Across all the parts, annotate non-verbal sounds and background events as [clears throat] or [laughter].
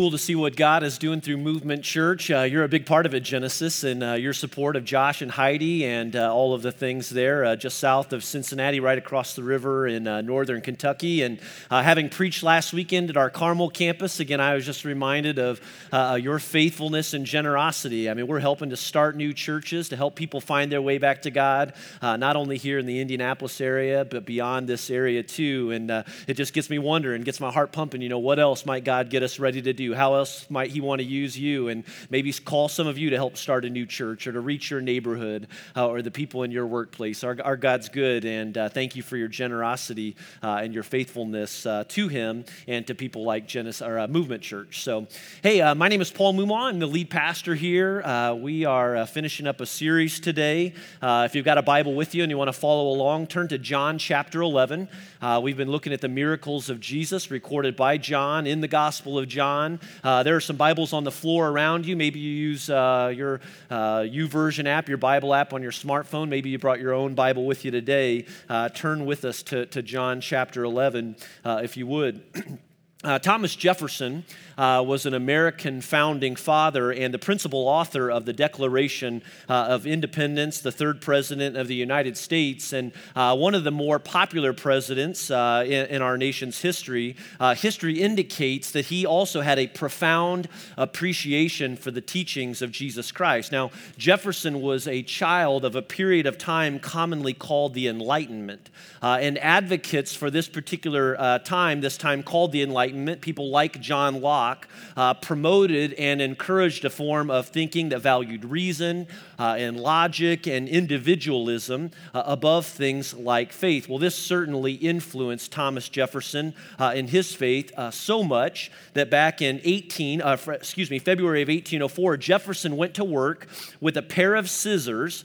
Cool to see what God is doing through Movement Church. Uh, you're a big part of it, Genesis, and uh, your support of Josh and Heidi and uh, all of the things there uh, just south of Cincinnati, right across the river in uh, northern Kentucky. And uh, having preached last weekend at our Carmel campus, again, I was just reminded of your faithfulness and generosity. I mean, we're helping to start new churches to help people find their way back to God, not only here in the Indianapolis area, but beyond this area too. And it just gets me wondering, gets my heart pumping, you know, what else might God get us ready to do? How else might He want to use you? And maybe call some of you to help start a new church or to reach your neighborhood uh, or the people in your workplace. Our, our God's good, and uh, thank you for your generosity uh, and your faithfulness uh, to Him and to people like Genesis, or, uh, Movement Church. So, hey, my name is Paul Mumon. I'm the lead pastor here. we are finishing up a series today. if you've got a Bible with you and you want to follow along, turn to John chapter 11. we've been looking at the miracles of Jesus recorded by John in the Gospel of John. Uh, there are some Bibles on the floor around you. Maybe you use uh, your uh, app, your Bible app on your smartphone. Maybe you brought your own Bible with you today. Uh, turn with us to, to John chapter 11, uh, if you would. [clears throat] Uh, Thomas Jefferson uh, was an American founding father and the principal author of the Declaration uh, of Independence, the third president of the United States, and uh, one of the more popular presidents uh, in, in, our nation's history. Uh, history indicates that he also had a profound appreciation for the teachings of Jesus Christ. Now, Jefferson was a child of a period of time commonly called the Enlightenment, and advocates for this particular time, this time called the Enlightenment, Enlightenment, people like John Locke, uh, promoted and encouraged a form of thinking that valued reason uh, and logic and individualism uh, above things like faith. Well, this certainly influenced Thomas Jefferson uh, in his faith uh, so much that back in 18, uh, excuse me, February of 1804, Jefferson went to work with a pair of scissors,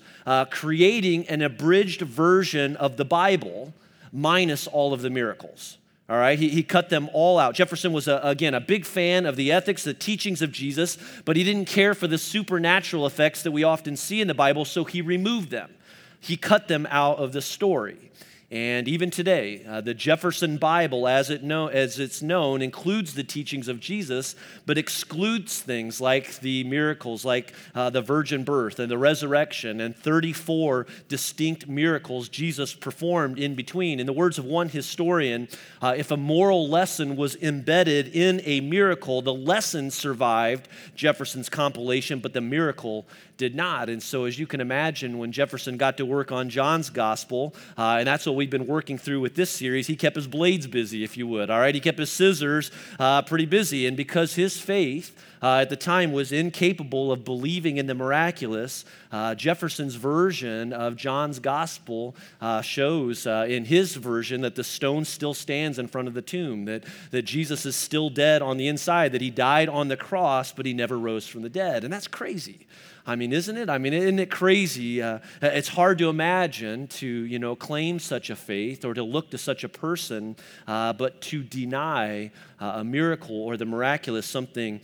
creating an abridged version of the Bible minus all of the miracles. All right, he, he cut them all out. Jefferson was, a, again, a big fan of the ethics, the teachings of Jesus, but he didn't care for the supernatural effects that we often see in the Bible, so he removed them. He cut them out of the story. And even today, uh, the Jefferson Bible, as, it know, as it's known, includes the teachings of Jesus, but excludes things like the miracles, like uh, the virgin birth and the resurrection, and 34 distinct miracles Jesus performed in between. In the words of one historian, uh, if a moral lesson was embedded in a miracle, the lesson survived Jefferson's compilation, but the miracle did not. And so, as you can imagine, when Jefferson got to work on John's gospel, uh, and that's what we've been working through with this series, he kept his blades busy, if you would. All right, he kept his scissors uh, pretty busy. And because his faith, uh, at the time was incapable of believing in the miraculous. Uh, Jefferson's version of John's gospel uh, shows uh, in his version that the stone still stands in front of the tomb, that, that Jesus is still dead on the inside, that he died on the cross, but he never rose from the dead. And that's crazy. I mean, isn't it? I mean, isn't it crazy? Uh, it's hard to imagine to, you know, claim such a faith or to look to such a person, uh, but to deny uh, a miracle or the miraculous, something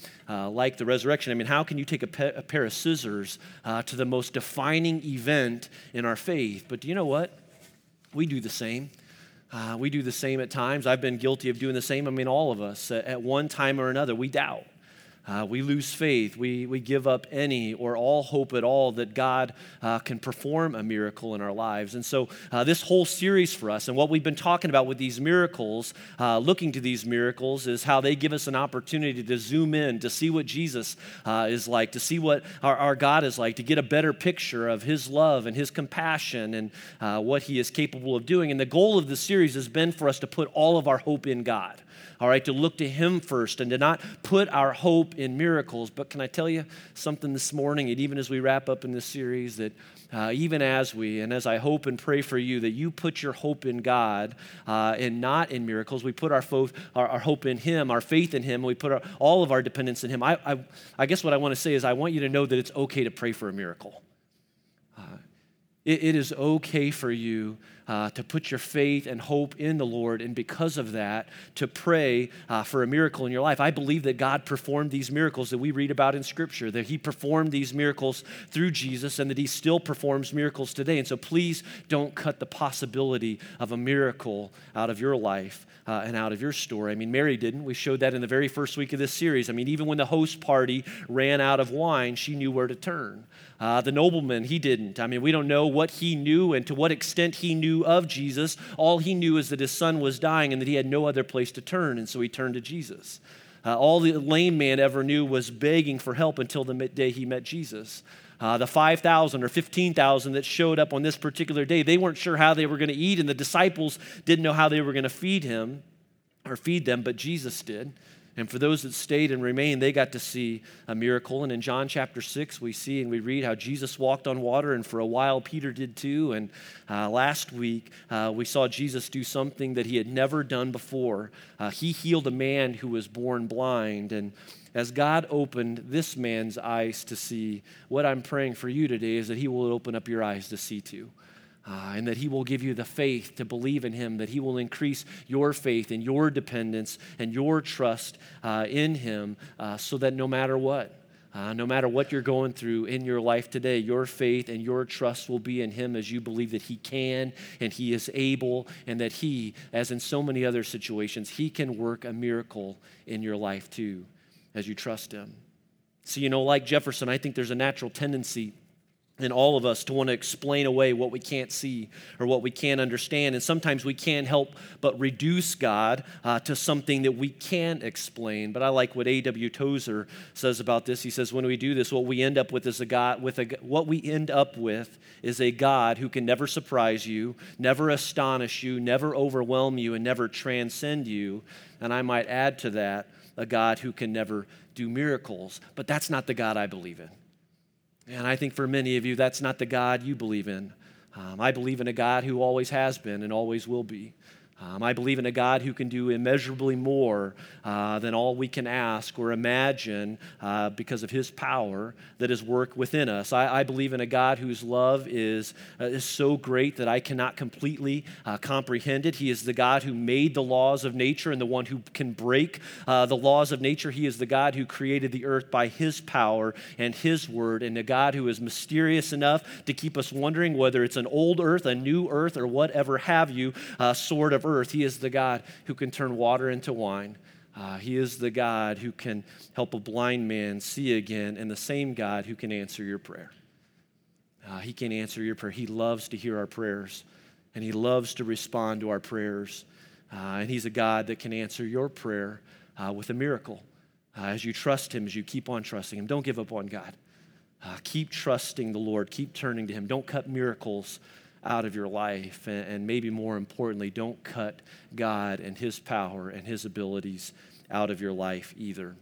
uh, like the resurrection. I mean, how can you take a, pe- a pair of scissors uh, to the most defining event in our faith? But do you know what? We do the same. Uh, we do the same at times. I've been guilty of doing the same. I mean, all of us, at one time or another, we doubt. Uh, we lose faith. We, we give up any or all hope at all that God uh, can perform a miracle in our lives. And so, uh, this whole series for us, and what we've been talking about with these miracles, uh, looking to these miracles, is how they give us an opportunity to zoom in, to see what Jesus uh, is like, to see what our, our God is like, to get a better picture of His love and His compassion and uh, what He is capable of doing. And the goal of the series has been for us to put all of our hope in God all right, to look to Him first and to not put our hope in miracles. But can I tell you something this morning, and even as we wrap up in this series, that uh, even as we, and as I hope and pray for you, that you put your hope in God uh, and not in miracles. We put our, fo- our, our, hope in Him, our faith in Him, we put our, all of our dependence in Him. I, I, I, guess what I want to say is I want you to know that it's okay to pray for a miracle. Uh, it, it is okay for you uh, to put your faith and hope in the Lord, and because of that, to pray uh, for a miracle in your life. I believe that God performed these miracles that we read about in Scripture, that He performed these miracles through Jesus, and that He still performs miracles today. And so please don't cut the possibility of a miracle out of your life uh, and out of your story. I mean, Mary didn't. We showed that in the very first week of this series. I mean, even when the host party ran out of wine, she knew where to turn. Uh, the nobleman, he didn't. I mean, we don't know what he knew and to what extent he knew of Jesus. All he knew is that his son was dying and that he had no other place to turn, and so he turned to Jesus. Uh, all the lame man ever knew was begging for help until the day he met Jesus. Uh, the 5,000 or 15,000 that showed up on this particular day, they weren't sure how they were going to eat, and the disciples didn't know how they were going to feed him or feed them, but Jesus did. And for those that stayed and remained, they got to see a miracle. And in John chapter 6, we see and we read how Jesus walked on water, and for a while, Peter did too. And uh, last week, uh, we saw Jesus do something that he had never done before. Uh, he healed a man who was born blind. And as God opened this man's eyes to see, what I'm praying for you today is that he will open up your eyes to see too uh, and that He will give you the faith to believe in Him, that He will increase your faith and your dependence and your trust uh, in Him uh, so that no matter what, uh, no matter what you're going through in your life today, your faith and your trust will be in Him as you believe that He can and He is able, and that He, as in so many other situations, He can work a miracle in your life too as you trust Him. So, you know, like Jefferson, I think there's a natural tendency in all of us to want to explain away what we can't see or what we can't understand. And sometimes we can't help but reduce God uh, to something that we can't explain. But I like what A.W. Tozer says about this. He says, when we do this, what we end up with is a God, with a, what we end up with is a God who can never surprise you, never astonish you, never overwhelm you, and never transcend you. And I might add to that, a God who can never do miracles. But that's not the God I believe in. And I think for many of you, that's not the God you believe in. Um, I believe in a God who always has been and always will be. Um, I believe in a God who can do immeasurably more uh, than all we can ask or imagine uh, because of his power that is work within us. I, I believe in a God whose love is, uh, is so great that I cannot completely uh, comprehend it. He is the God who made the laws of nature and the one who can break uh, the laws of nature. He is the God who created the earth by his power and his word, and a God who is mysterious enough to keep us wondering whether it's an old earth, a new earth, or whatever have you uh, sort of earth. He is the God who can turn water into wine. Uh, he is the God who can help a blind man see again, and the same God who can answer your prayer. Uh, he can answer your prayer. He loves to hear our prayers, and He loves to respond to our prayers. Uh, and He's a God that can answer your prayer uh, with a miracle. Uh, as you trust Him, as you keep on trusting Him, don't give up on God. Uh, keep trusting the Lord, keep turning to Him. Don't cut miracles out of your life. And, and maybe more importantly, don't cut God and His power and His abilities out of your life either.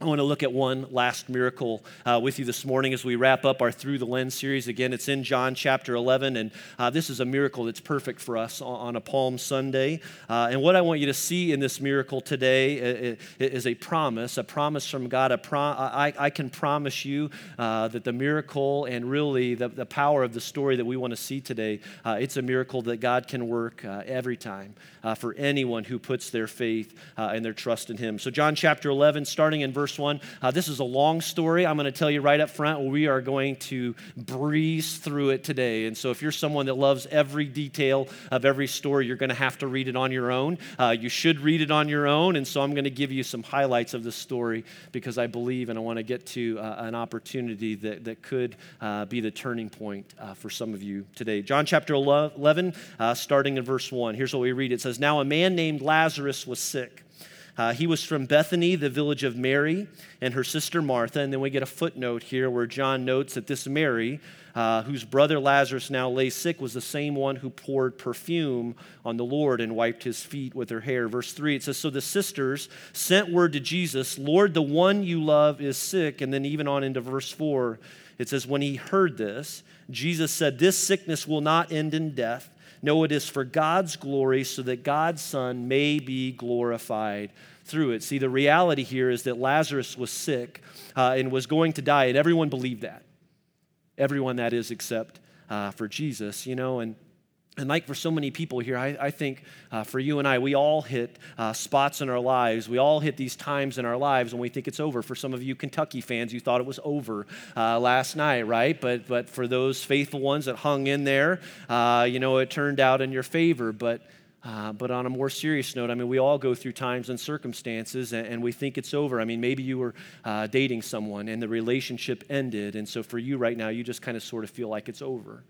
I want to look at one last miracle uh, with you this morning as we wrap up our Through the Lens series. Again, it's in John chapter 11, and uh, this is a miracle that's perfect for us on, a Palm Sunday. Uh, and what I want you to see in this miracle today uh, is a promise, a promise from God. A I, I can promise you uh, that the miracle and really the, the power of the story that we want to see today, uh, it's a miracle that God can work every time for anyone who puts their faith and their trust in Him. So, John chapter 11, starting in verse verse 1. Uh, this is a long story. I'm going to tell you right up front. We are going to breeze through it today. And so, if you're someone that loves every detail of every story, you're going to have to read it on your own. Uh, you should read it on your own. And so, I'm going to give you some highlights of the story because I believe and I want to get to uh, an opportunity that, that could uh, be the turning point uh, for some of you today. John chapter 11, uh, starting in verse 1. Here's what we read it says, Now a man named Lazarus was sick. Uh, he was from Bethany, the village of Mary, and her sister Martha. And then we get a footnote here where John notes that this Mary, uh, whose brother Lazarus now lay sick, was the same one who poured perfume on the Lord and wiped his feet with her hair. Verse 3, it says So the sisters sent word to Jesus, Lord, the one you love is sick. And then even on into verse 4, it says, When he heard this, Jesus said, This sickness will not end in death. No, it is for God's glory so that God's Son may be glorified through it. See, the reality here is that Lazarus was sick uh, and was going to die, and everyone believed that. Everyone, that is, except uh, for Jesus, you know, and And like for so many people here, I, I think uh, for you and I, we all hit uh, spots in our lives. We all hit these times in our lives when we think it's over. For some of you Kentucky fans, you thought it was over uh, last night, right? But, but for those faithful ones that hung in there, uh, you know, it turned out in your favor. But, uh, but on a more serious note, I mean, we all go through times and circumstances and, and we think it's over. I mean, maybe you were uh, dating someone and the relationship ended. And so for you right now, you just kind of sort of feel like it's over.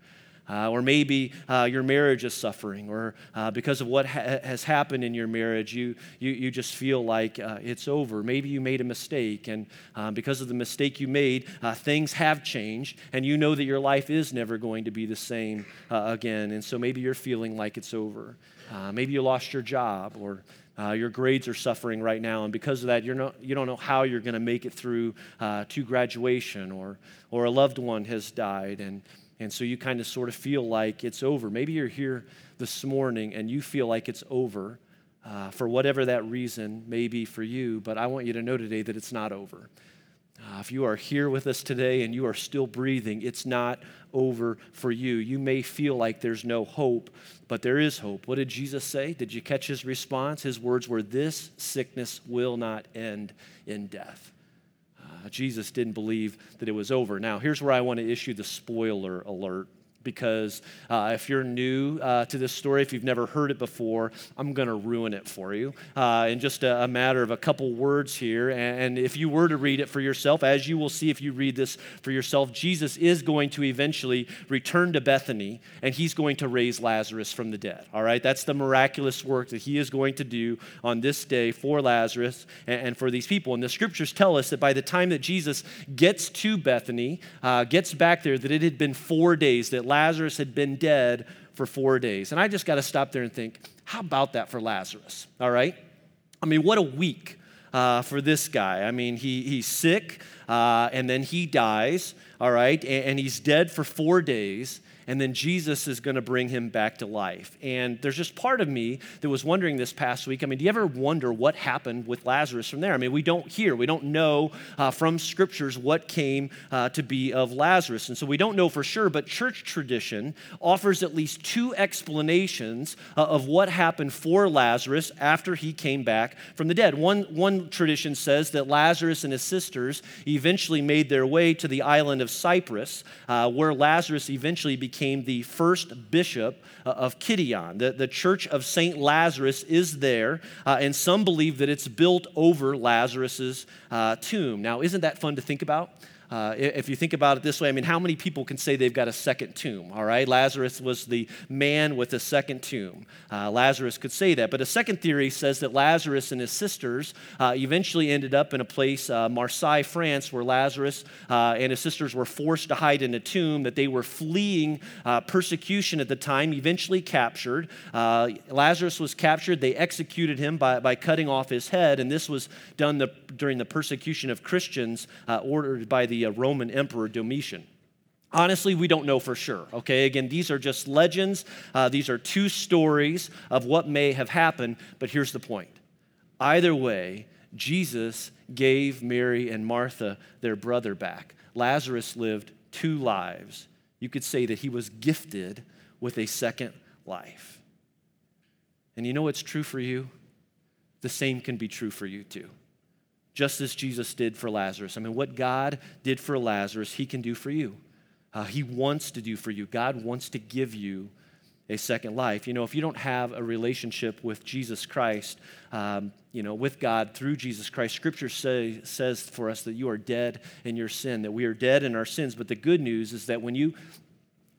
Uh, or maybe uh, your marriage is suffering, or uh, because of what ha- has happened in your marriage, you, you, you just feel like uh, it's over. Maybe you made a mistake, and uh, because of the mistake you made, uh, things have changed, and you know that your life is never going to be the same again. And so maybe you're feeling like it's over. maybe you lost your job, or uh, your grades are suffering right now, and because of that, you're not, you don't know how you're going to make it through uh, to graduation, or, or a loved one has died, and, and so you kind of sort of feel like it's over. Maybe you're here this morning and you feel like it's over uh, for whatever that reason may be for you, but I want you to know today that it's not over. Uh, if you are here with us today and you are still breathing, it's not over for you. You may feel like there's no hope, but there is hope. What did Jesus say? Did you catch his response? His words were, This sickness will not end in death. Jesus didn't believe that it was over. Now, here's where I want to issue the spoiler alert because uh, if you're new uh, to this story, if you've never heard it before, I'm going to ruin it for you uh, in just a, a, matter of a couple words here. And if you were to read it for yourself, as you will see if you read this for yourself, Jesus is going to eventually return to Bethany and he's going to raise Lazarus from the dead. All right? That's the miraculous work that he is going to do on this day for Lazarus and, and for these people. And the scriptures tell us that by the time that Jesus gets to Bethany, uh, gets back there, that it had been four days that Lazarus had been dead for four days. And I just got to stop there and think, how about that for Lazarus? All right? I mean, what a week uh, for this guy. I mean, he, he's sick uh, and then he dies, all right? And, and he's dead for four days and then Jesus is going to bring him back to life. And there's just part of me that was wondering this past week. I mean, do you ever wonder what happened with Lazarus from there? I mean, we don't hear, we don't know uh, from scriptures what came uh, to be of Lazarus. And so we don't know for sure, but church tradition offers at least two explanations uh, of what happened for Lazarus after he came back from the dead. One, one tradition says that Lazarus and his sisters eventually made their way to the island of Cyprus, uh, where Lazarus eventually became became the first bishop uh, of Kition. The, the church of St. Lazarus is there, uh, and some believe that it's built over Lazarus's uh, tomb. Now, isn't that fun to think about? Uh, if you think about it this way, I mean, how many people can say they've got a second tomb? All right, Lazarus was the man with a second tomb. Uh, Lazarus could say that. But a second theory says that Lazarus and his sisters uh, eventually ended up in a place, uh, Marseille, France, where Lazarus uh, and his sisters were forced to hide in a tomb, that they were fleeing uh, persecution at the time, eventually captured. Lazarus was captured. They executed him by, by cutting off his head, and this was done the, during the persecution of Christians ordered by the uh, Roman Emperor Domitian. Honestly, we don't know for sure. Okay, again, these are just legends. Uh, these are two stories of what may have happened, but here's the point. Either way, Jesus gave Mary and Martha their brother back. Lazarus lived two lives. You could say that he was gifted with a second life. And you know what's true for you? The same can be true for you too just as Jesus did for Lazarus. I mean, what God did for Lazarus, he can do for you. Uh, he wants to do for you. God wants to give you a second life. You know, if you don't have a relationship with Jesus Christ, um, you know, with God through Jesus Christ, Scripture say, says for us that you are dead in your sin, that we are dead in our sins. But the good news is that when you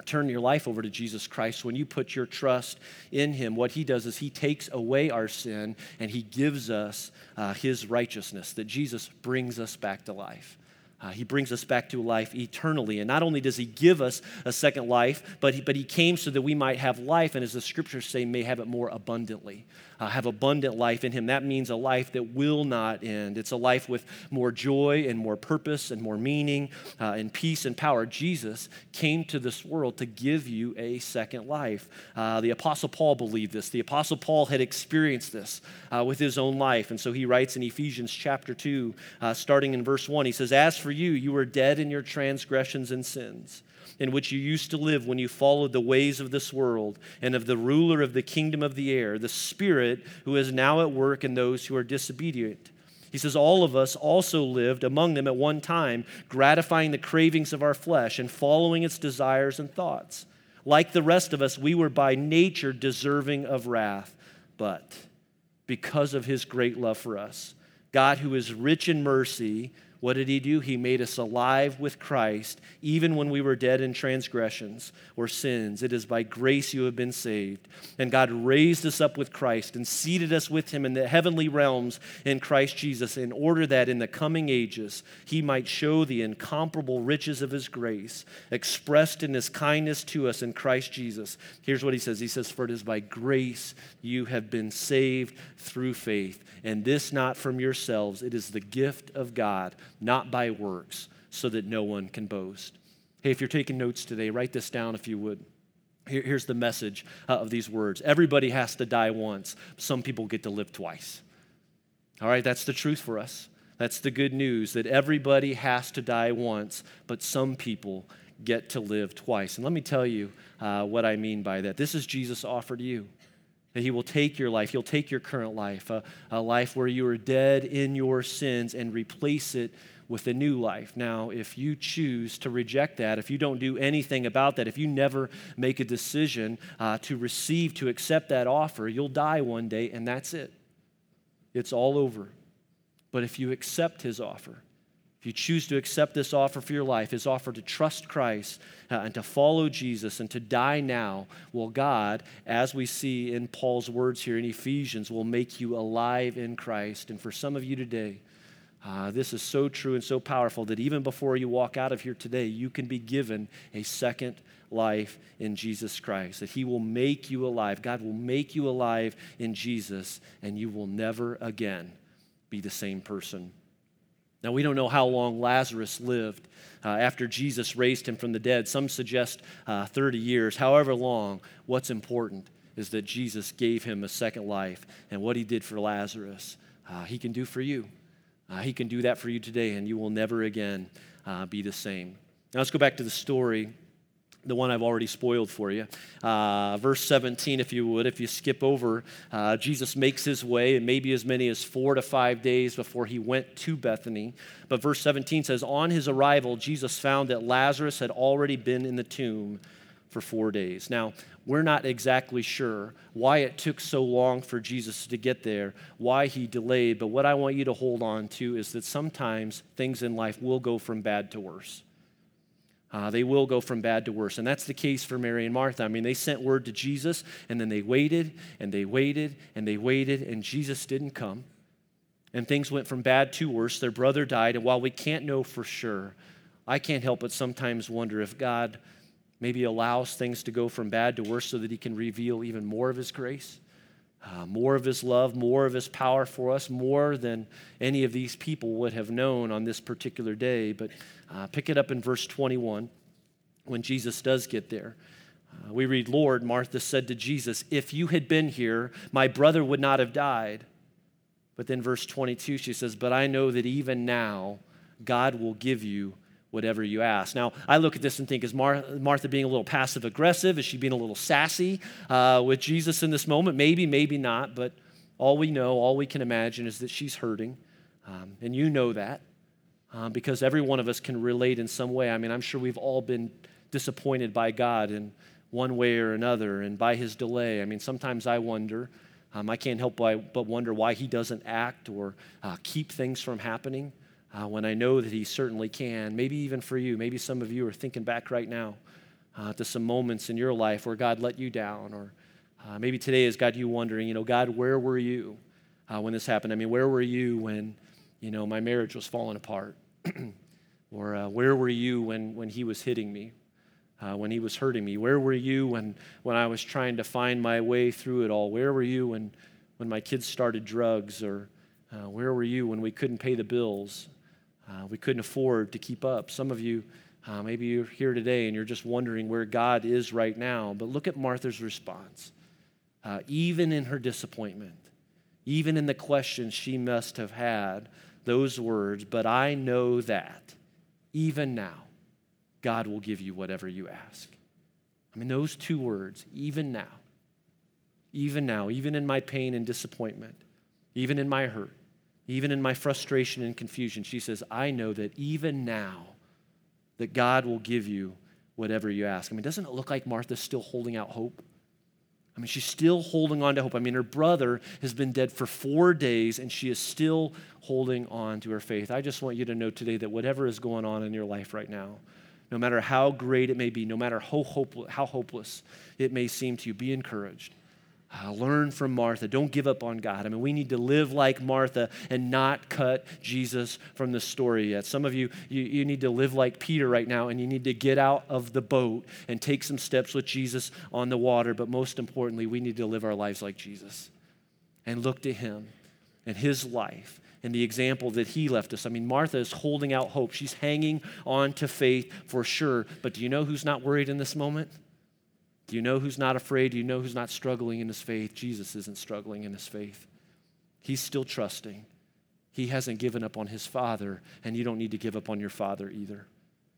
turn your life over to Jesus Christ, when you put your trust in Him, what He does is He takes away our sin and He gives us uh, His righteousness, that Jesus brings us back to life. Uh, he brings us back to life eternally. And not only does He give us a second life, but He, but he came so that we might have life, and as the scriptures say, may have it more abundantly. Uh, have abundant life in Him. That means a life that will not end. It's a life with more joy and more purpose and more meaning uh, and peace and power. Jesus came to this world to give you a second life. Uh, the Apostle Paul believed this. The Apostle Paul had experienced this uh, with his own life. And so he writes in Ephesians chapter 2, uh, starting in verse 1, he says, As for you, you were dead in your transgressions and sins in which you used to live when you followed the ways of this world and of the ruler of the kingdom of the air, the Spirit who is now at work in those who are disobedient. He says, All of us also lived among them at one time, gratifying the cravings of our flesh and following its desires and thoughts. Like the rest of us, we were by nature deserving of wrath. But because of his great love for us, God, who is rich in mercy, what did he do? He made us alive with Christ, even when we were dead in transgressions or sins. It is by grace you have been saved. And God raised us up with Christ and seated us with him in the heavenly realms in Christ Jesus, in order that in the coming ages he might show the incomparable riches of his grace, expressed in his kindness to us in Christ Jesus. Here's what he says He says, For it is by grace you have been saved through faith and this not from yourselves. It is the gift of God, not by works, so that no one can boast. Hey, if you're taking notes today, write this down if you would. Here, here's the message uh, of these words Everybody has to die once, some people get to live twice. All right, that's the truth for us. That's the good news that everybody has to die once, but some people get to live twice. And let me tell you uh, what I mean by that. This is Jesus' offered you that He will take your life, He'll take your current life, a, a life where you are dead in your sins, and replace it with a new life. Now, if you choose to reject that, if you don't do anything about that, if you never make a decision uh, to receive, to accept that offer, you'll die one day, and that's it. It's all over. But if you accept His offer, if you choose to accept this offer for your life, his offer to trust Christ uh, and to follow Jesus and to die now, well, God, as we see in Paul's words here in Ephesians, will make you alive in Christ. And for some of you today, uh, this is so true and so powerful that even before you walk out of here today, you can be given a second life in Jesus Christ. That He will make you alive. God will make you alive in Jesus, and you will never again be the same person. Now, we don't know how long Lazarus lived uh, after Jesus raised him from the dead. Some suggest uh, 30 years. However long, what's important is that Jesus gave him a second life. And what he did for Lazarus, uh, he can do for you. Uh, he can do that for you today, and you will never again uh, be the same. Now, let's go back to the story the one I've already spoiled for you. Uh, verse 17, if you would, if you skip over, uh, Jesus makes his way, and maybe as many as four to five days before he went to Bethany. But verse 17 says, On his arrival, Jesus found that Lazarus had already been in the tomb for four days. Now, we're not exactly sure why it took so long for Jesus to get there, why he delayed, but what I want you to hold on to is that sometimes things in life will go from bad to worse. Uh, they will go from bad to worse. And that's the case for Mary and Martha. I mean, they sent word to Jesus, and then they waited, and they waited, and they waited, and Jesus didn't come. And things went from bad to worse. Their brother died, and while we can't know for sure, I can't help but sometimes wonder if God maybe allows things to go from bad to worse so that He can reveal even more of His grace. Uh, more of his love, more of his power for us, more than any of these people would have known on this particular day. But uh, pick it up in verse 21 when Jesus does get there. Uh, we read, Lord, Martha said to Jesus, If you had been here, my brother would not have died. But then, verse 22, she says, But I know that even now God will give you whatever you ask. Now, I look at this and think, is Mar- Martha being a little passive aggressive? Is she being a little sassy uh, with Jesus in this moment? Maybe, maybe not, but all we know, all we can imagine is that she's hurting. Um, and you know that uh, because every one of us can relate in some way. I mean, I'm sure we've all been disappointed by God in one way or another and by his delay. I mean, sometimes I wonder. Um, I can't help but wonder why he doesn't act or uh, keep things from happening uh, when I know that He certainly can. Maybe even for you, maybe some of you are thinking back right now uh, to some moments in your life where God let you down, or uh, maybe today has got you wondering, you know, God, where were you uh, when this happened? I mean, where were you when, you know, my marriage was falling apart? [clears throat] or uh, where were you when, when He was hitting me? Uh, when he was hurting me? Where were you when, when I was trying to find my way through it all? Where were you when, when my kids started drugs? Or uh, where were you when we couldn't pay the bills? Uh, we couldn't afford to keep up. Some of you, uh, maybe you're here today and you're just wondering where God is right now. But look at Martha's response. Uh, even in her disappointment, even in the questions she must have had, those words, but I know that even now, God will give you whatever you ask. I mean, those two words, even now, even now, even in my pain and disappointment, even in my hurt, even in my frustration and confusion, she says, I know that even now, that God will give you whatever you ask. I mean, doesn't it look like Martha's still holding out hope? I mean, she's still holding on to hope. I mean, her brother has been dead for four days, and she is still holding on to her faith. I just want you to know today that whatever is going on in your life right now, no matter how great it may be, no matter how hopeless, how hopeless it may seem to you, be encouraged. Uh, learn from Martha. Don't give up on God. I mean, we need to live like Martha and not cut Jesus from the story yet. Some of you, you, you need to live like Peter right now, and you need to get out of the boat and take some steps with Jesus on the water. But most importantly, we need to live our lives like Jesus and look to him and his life and the example that he left us. I mean, Martha is holding out hope. She's hanging on to faith for sure. But do you know who's not worried in this moment? Do you know who's not afraid? Do you know who's not struggling in his faith? Jesus isn't struggling in his faith. He's still trusting. He hasn't given up on his Father, and you don't need to give up on your Father either.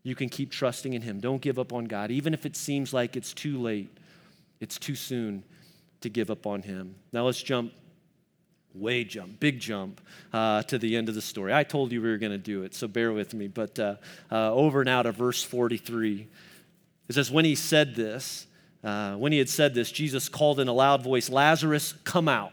You can keep trusting in him. Don't give up on God. Even if it seems like it's too late, it's too soon to give up on him. Now let's jump, way jump, big jump uh, to the end of the story. I told you we were going to do it, so bear with me. But uh, uh, over now to verse 43. It says, When he said this, uh, when he had said this, Jesus called in a loud voice, Lazarus, come out.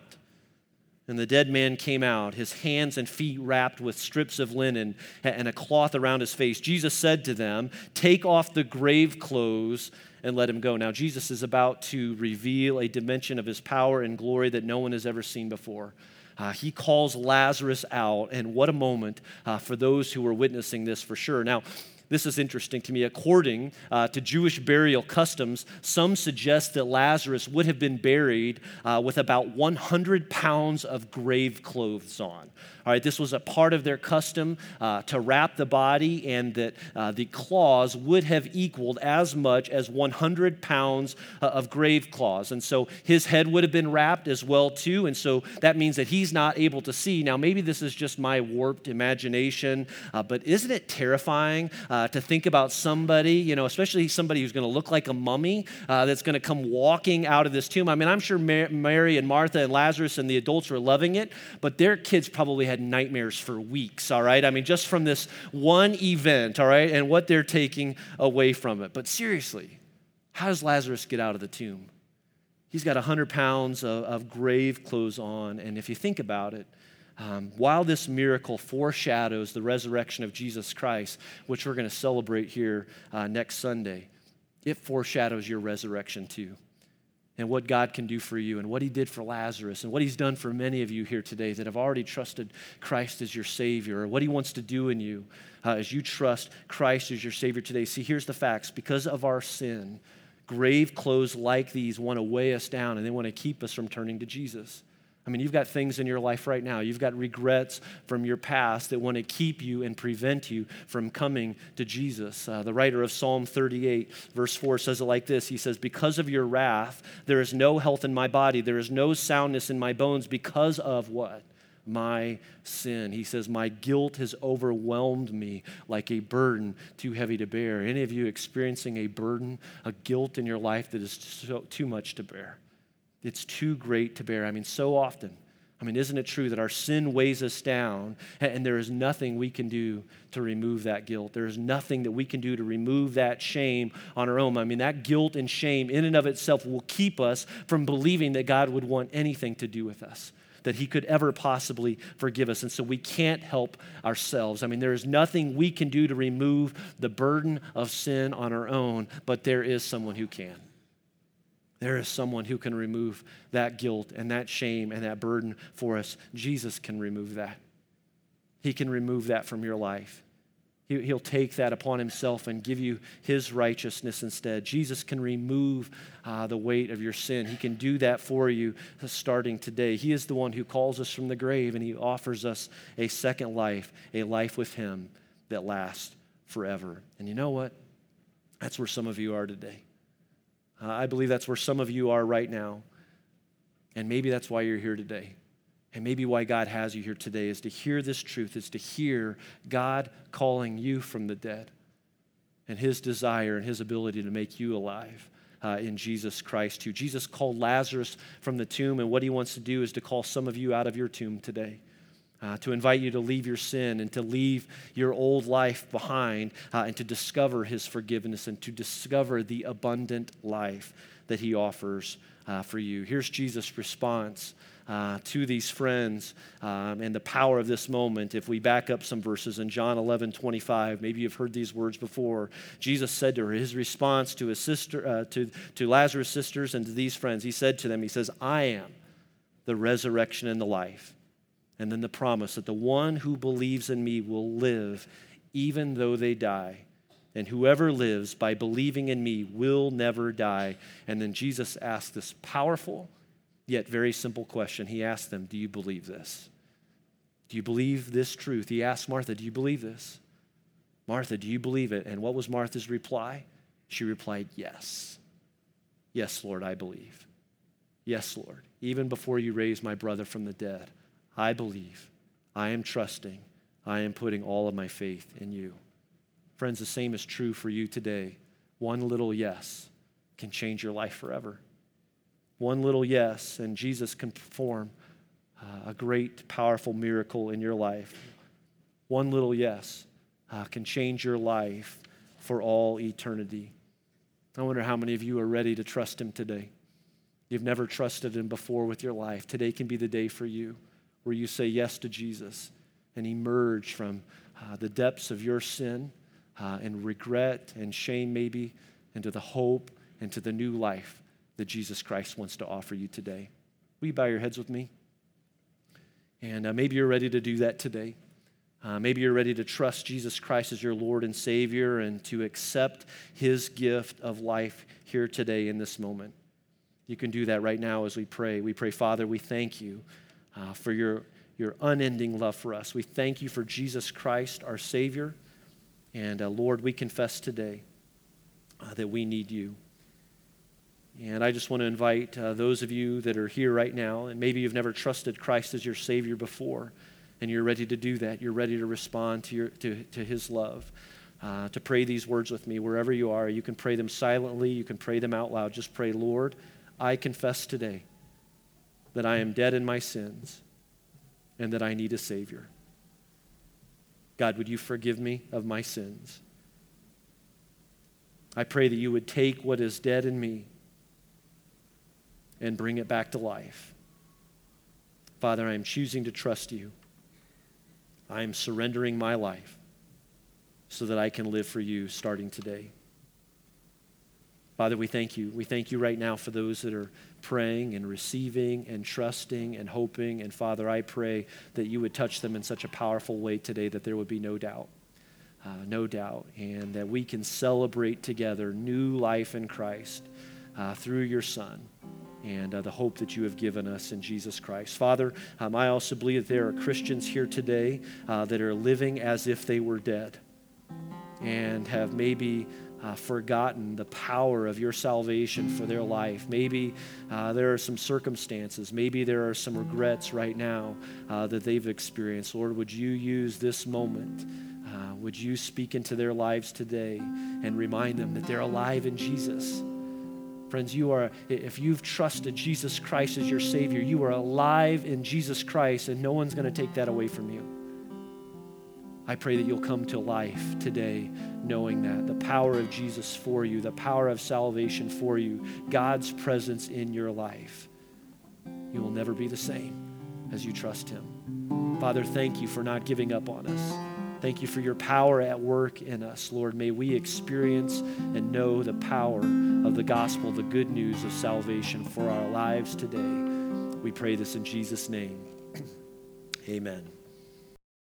And the dead man came out, his hands and feet wrapped with strips of linen and a cloth around his face. Jesus said to them, Take off the grave clothes and let him go. Now, Jesus is about to reveal a dimension of his power and glory that no one has ever seen before. Uh, he calls Lazarus out, and what a moment uh, for those who were witnessing this for sure. Now, this is interesting to me. According uh, to Jewish burial customs, some suggest that Lazarus would have been buried uh, with about 100 pounds of grave clothes on. All right, this was a part of their custom uh, to wrap the body, and that uh, the claws would have equaled as much as 100 pounds uh, of grave claws. And so his head would have been wrapped as well too. And so that means that he's not able to see. Now, maybe this is just my warped imagination, uh, but isn't it terrifying uh, to think about somebody, you know, especially somebody who's going to look like a mummy uh, that's going to come walking out of this tomb? I mean, I'm sure Mary and Martha and Lazarus and the adults were loving it, but their kids probably had had nightmares for weeks, all right? I mean, just from this one event, all right, and what they're taking away from it. But seriously, how does Lazarus get out of the tomb? He's got 100 pounds of, of grave clothes on, and if you think about it, um, while this miracle foreshadows the resurrection of Jesus Christ, which we're going to celebrate here uh, next Sunday, it foreshadows your resurrection too and what God can do for you and what He did for Lazarus and what He's done for many of you here today that have already trusted Christ as your Savior or what He wants to do in you uh, as you trust Christ as your Savior today. See, here's the facts because of our sin, grave clothes like these want to weigh us down and they want to keep us from turning to Jesus. I mean, you've got things in your life right now. You've got regrets from your past that want to keep you and prevent you from coming to Jesus. Uh, the writer of Psalm 38, verse 4, says it like this He says, Because of your wrath, there is no health in my body, there is no soundness in my bones because of what? My sin. He says, My guilt has overwhelmed me like a burden too heavy to bear. Any of you experiencing a burden, a guilt in your life that is so, too much to bear? It's too great to bear. I mean, so often, I mean, isn't it true that our sin weighs us down and there is nothing we can do to remove that guilt? There is nothing that we can do to remove that shame on our own. I mean, that guilt and shame in and of itself will keep us from believing that God would want anything to do with us, that He could ever possibly forgive us. And so we can't help ourselves. I mean, there is nothing we can do to remove the burden of sin on our own, but there is someone who can. There is someone who can remove that guilt and that shame and that burden for us. Jesus can remove that. He can remove that from your life. He, will take that upon himself and give you his righteousness instead. Jesus can remove uh, the weight of your sin. He can do that for you starting today. He is the one who calls us from the grave and he offers us a second life, a life with him that lasts forever. And you know what? That's where some of you are today. Uh, I believe that's where some of you are right now. And maybe that's why you're here today. And maybe why God has you here today is to hear this truth, is to hear God calling you from the dead and his desire and his ability to make you alive. Uh, in Jesus Christ, who Jesus called Lazarus from the tomb, and what he wants to do is to call some of you out of your tomb today. Uh, to invite you to leave your sin and to leave your old life behind uh, and to discover his forgiveness and to discover the abundant life that he offers uh, for you. Here's Jesus' response uh, to these friends um, and the power of this moment. If we back up some verses in John 11 25, maybe you've heard these words before. Jesus said to her, his response to his sister, uh, to, to Lazarus' sisters and to these friends, he said to them, He says, I am the resurrection and the life. And then the promise that the one who believes in me will live even though they die. And whoever lives by believing in me will never die. And then Jesus asked this powerful yet very simple question. He asked them, Do you believe this? Do you believe this truth? He asked Martha, Do you believe this? Martha, do you believe it? And what was Martha's reply? She replied, Yes. Yes, Lord, I believe. Yes, Lord. Even before you raised my brother from the dead, I believe. I am trusting. I am putting all of my faith in you. Friends, the same is true for you today. One little yes can change your life forever. One little yes, and Jesus can perform uh, a great, powerful miracle in your life. One little yes uh, can change your life for all eternity. I wonder how many of you are ready to trust Him today. You've never trusted Him before with your life. Today can be the day for you where you say yes to Jesus and emerge from uh, the depths of your sin uh, and regret and shame, maybe, into the hope and to the new life that Jesus Christ wants to offer you today. Will you bow your heads with me? And uh, maybe you're ready to do that today. Uh, maybe you're ready to trust Jesus Christ as your Lord and Savior and to accept His gift of life here today in this moment. You can do that right now as we pray. We pray, Father, we thank you uh, for your, your unending love for us. We thank you for Jesus Christ, our Savior. And uh, Lord, we confess today uh, that we need you. And I just want to invite uh, those of you that are here right now, and maybe you've never trusted Christ as your Savior before, and you're ready to do that. You're ready to respond to, your, to, to His love. Uh, to pray these words with me wherever you are. You can pray them silently, you can pray them out loud. Just pray, Lord, I confess today that I am dead in my sins and that I need a Savior. God, would you forgive me of my sins? I pray that you would take what is dead in me and bring it back to life. Father, I am choosing to trust you. I am surrendering my life so that I can live for you starting today. Father, we thank you. We thank you right now for those that are praying and receiving and trusting and hoping. And Father, I pray that you would touch them in such a powerful way today that there would be no doubt. Uh, no doubt. And that we can celebrate together new life in Christ uh, through your Son and uh, the hope that you have given us in Jesus Christ. Father, um, I also believe that there are Christians here today uh, that are living as if they were dead and have maybe uh, forgotten the power of your salvation for their life. Maybe uh, there are some circumstances, maybe there are some regrets right now uh, that they've experienced. Lord, would you use this moment? Uh, would you speak into their lives today and remind them that they're alive in Jesus? Friends, you are, if you've trusted Jesus Christ as your Savior, you are alive in Jesus Christ, and no one's going to take that away from you. I pray that you'll come to life today knowing that the power of Jesus for you, the power of salvation for you, God's presence in your life. You will never be the same as you trust Him. Father, thank you for not giving up on us. Thank you for your power at work in us, Lord. May we experience and know the power of the gospel, the good news of salvation for our lives today. We pray this in Jesus' name. [clears throat] Amen.